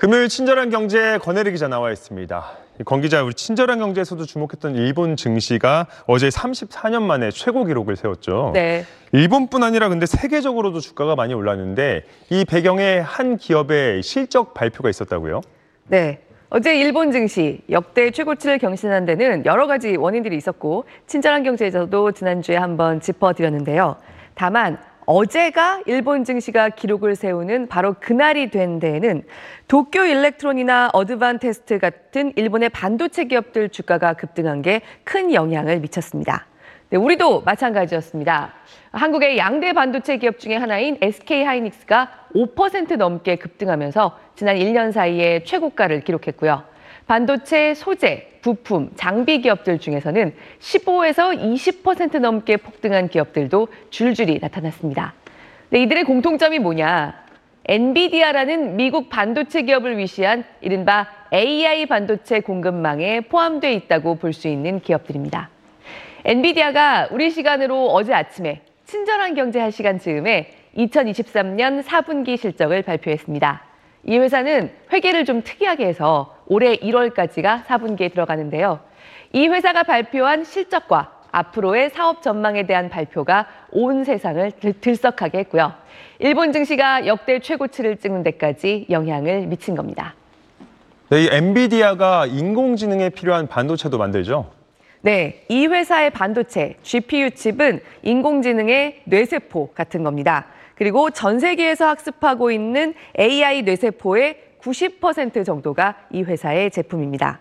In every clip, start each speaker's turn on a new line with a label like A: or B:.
A: 금요일 친절한 경제 권혜리 기자 나와 있습니다. 권 기자, 우리 친절한 경제에서도 주목했던 일본 증시가 어제 34년 만에 최고 기록을 세웠죠.
B: 네.
A: 일본뿐 아니라 근데 세계적으로도 주가가 많이 올랐는데 이 배경에 한 기업의 실적 발표가 있었다고요?
B: 네. 어제 일본 증시 역대 최고치를 경신한 데는 여러 가지 원인들이 있었고 친절한 경제에서도 지난주에 한번 짚어드렸는데요. 다만 어제가 일본 증시가 기록을 세우는 바로 그날이 된 데에는 도쿄 일렉트론이나 어드반테스트 같은 일본의 반도체 기업들 주가가 급등한 게 큰 영향을 미쳤습니다. 네, 우리도 마찬가지였습니다. 한국의 양대 반도체 기업 중에 하나인 SK 하이닉스가 5% 넘게 급등하면서 지난 1년 사이에 최고가를 기록했고요. 반도체 소재, 부품, 장비 기업들 중에서는 15에서 20% 넘게 폭등한 기업들도 줄줄이 나타났습니다. 네, 이들의 공통점이 뭐냐? 엔비디아라는 미국 반도체 기업을 위시한 이른바 AI 반도체 공급망에 포함되어 있다고 볼 수 있는 기업들입니다. 엔비디아가 우리 시간으로 어제 아침에 친절한 경제 할 시간 즈음에 2023년 4분기 실적을 발표했습니다. 이 회사는 회계를 좀 특이하게 해서 올해 1월까지가 4분기에 들어가는데요. 이 회사가 발표한 실적과 앞으로의 사업 전망에 대한 발표가 온 세상을 들썩하게 했고요. 일본 증시가 역대 최고치를 찍는 데까지 영향을 미친 겁니다.
A: 네, 이 엔비디아가 인공지능에 필요한 반도체도 만들죠?
B: 네, 이 회사의 반도체 GPU 칩은 인공지능의 뇌세포 같은 겁니다. 그리고 전 세계에서 학습하고 있는 AI 뇌세포의 90% 정도가 이 회사의 제품입니다.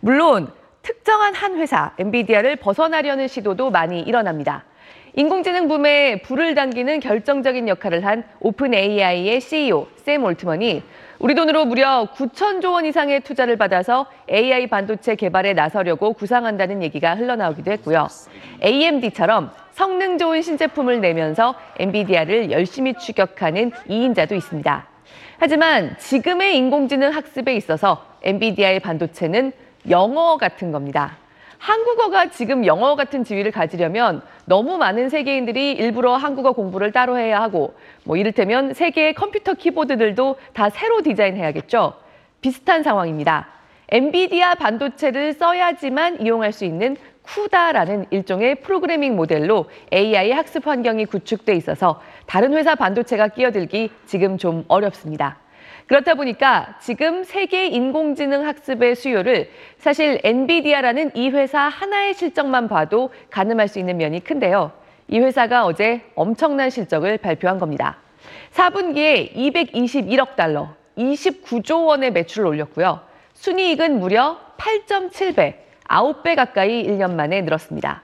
B: 물론 특정한 한 회사, 엔비디아를 벗어나려는 시도도 많이 일어납니다. 인공지능 붐에 불을 당기는 결정적인 역할을 한 오픈 AI의 CEO 샘 올트먼이 우리 돈으로 무려 9천조 원 이상의 투자를 받아서 AI 반도체 개발에 나서려고 구상한다는 얘기가 흘러나오기도 했고요. AMD처럼 성능 좋은 신제품을 내면서 엔비디아를 열심히 추격하는 이인자도 있습니다. 하지만 지금의 인공지능 학습에 있어서 엔비디아의 반도체는 영어 같은 겁니다. 한국어가 지금 영어 같은 지위를 가지려면 너무 많은 세계인들이 일부러 한국어 공부를 따로 해야 하고 뭐 이를테면 세계의 컴퓨터 키보드들도 다 새로 디자인해야겠죠. 비슷한 상황입니다. 엔비디아 반도체를 써야지만 이용할 수 있는 쿠다라는 일종의 프로그래밍 모델로 AI 학습 환경이 구축돼 있어서 다른 회사 반도체가 끼어들기 지금 좀 어렵습니다. 그렇다 보니까 지금 세계 인공지능 학습의 수요를 사실 엔비디아라는 이 회사 하나의 실적만 봐도 가늠할 수 있는 면이 큰데요. 이 회사가 어제 엄청난 실적을 발표한 겁니다. 4분기에 221억 달러, 29조 원의 매출을 올렸고요. 순이익은 무려 8.7배, 9배 가까이 1년 만에 늘었습니다.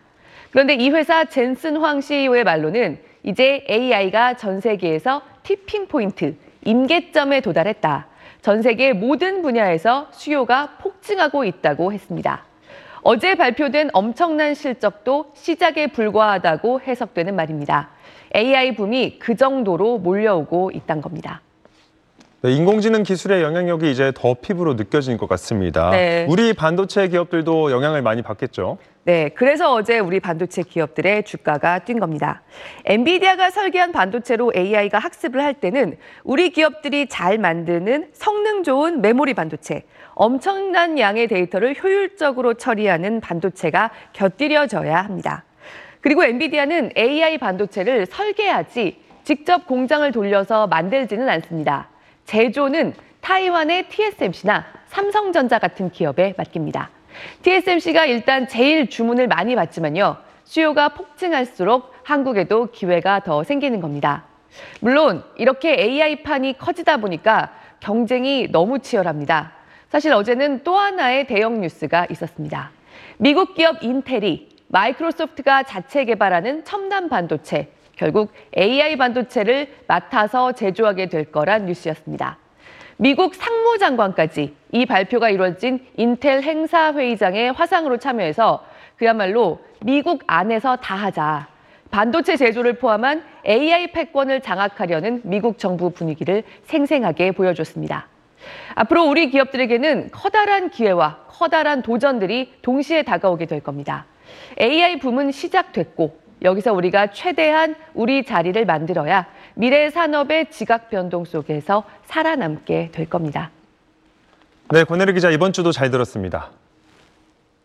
B: 그런데 이 회사 젠슨 황 CEO의 말로는 이제 AI가 전 세계에서 티핑 포인트, 임계점에 도달했다. 전 세계 모든 분야에서 수요가 폭증하고 있다고 했습니다. 어제 발표된 엄청난 실적도 시작에 불과하다고 해석되는 말입니다. AI 붐이 그 정도로 몰려오고 있다는 겁니다.
A: 네, 인공지능 기술의 영향력이 이제 더 피부로 느껴지는 것 같습니다.
B: 네.
A: 우리 반도체 기업들도 영향을 많이 받겠죠?
B: 네, 그래서 어제 우리 반도체 기업들의 주가가 뛴 겁니다. 엔비디아가 설계한 반도체로 AI가 학습을 할 때는 우리 기업들이 잘 만드는 성능 좋은 메모리 반도체, 엄청난 양의 데이터를 효율적으로 처리하는 반도체가 곁들여져야 합니다. 그리고 엔비디아는 AI 반도체를 설계하지 직접 공장을 돌려서 만들지는 않습니다. 제조는 타이완의 TSMC나 삼성전자 같은 기업에 맡깁니다. TSMC가 일단 제일 주문을 많이 받지만요. 수요가 폭증할수록 한국에도 기회가 더 생기는 겁니다. 물론 이렇게 AI판이 커지다 보니까 경쟁이 너무 치열합니다. 사실 어제는 또 하나의 대형 뉴스가 있었습니다. 미국 기업 인텔이 마이크로소프트가 자체 개발하는 첨단 반도체, 결국 AI 반도체를 맡아서 제조하게 될 거란 뉴스였습니다. 미국 상무장관까지 이 발표가 이루어진 인텔 행사 회의장에 화상으로 참여해서 그야말로 미국 안에서 다 하자. 반도체 제조를 포함한 AI 패권을 장악하려는 미국 정부 분위기를 생생하게 보여줬습니다. 앞으로 우리 기업들에게는 커다란 기회와 커다란 도전들이 동시에 다가오게 될 겁니다. AI 붐은 시작됐고 여기서 우리가 최대한 우리 자리를 만들어야 미래 산업의 지각 변동 속에서 살아남게 될 겁니다.
A: 네, 권혜리 기자 이번 주도 잘 들었습니다.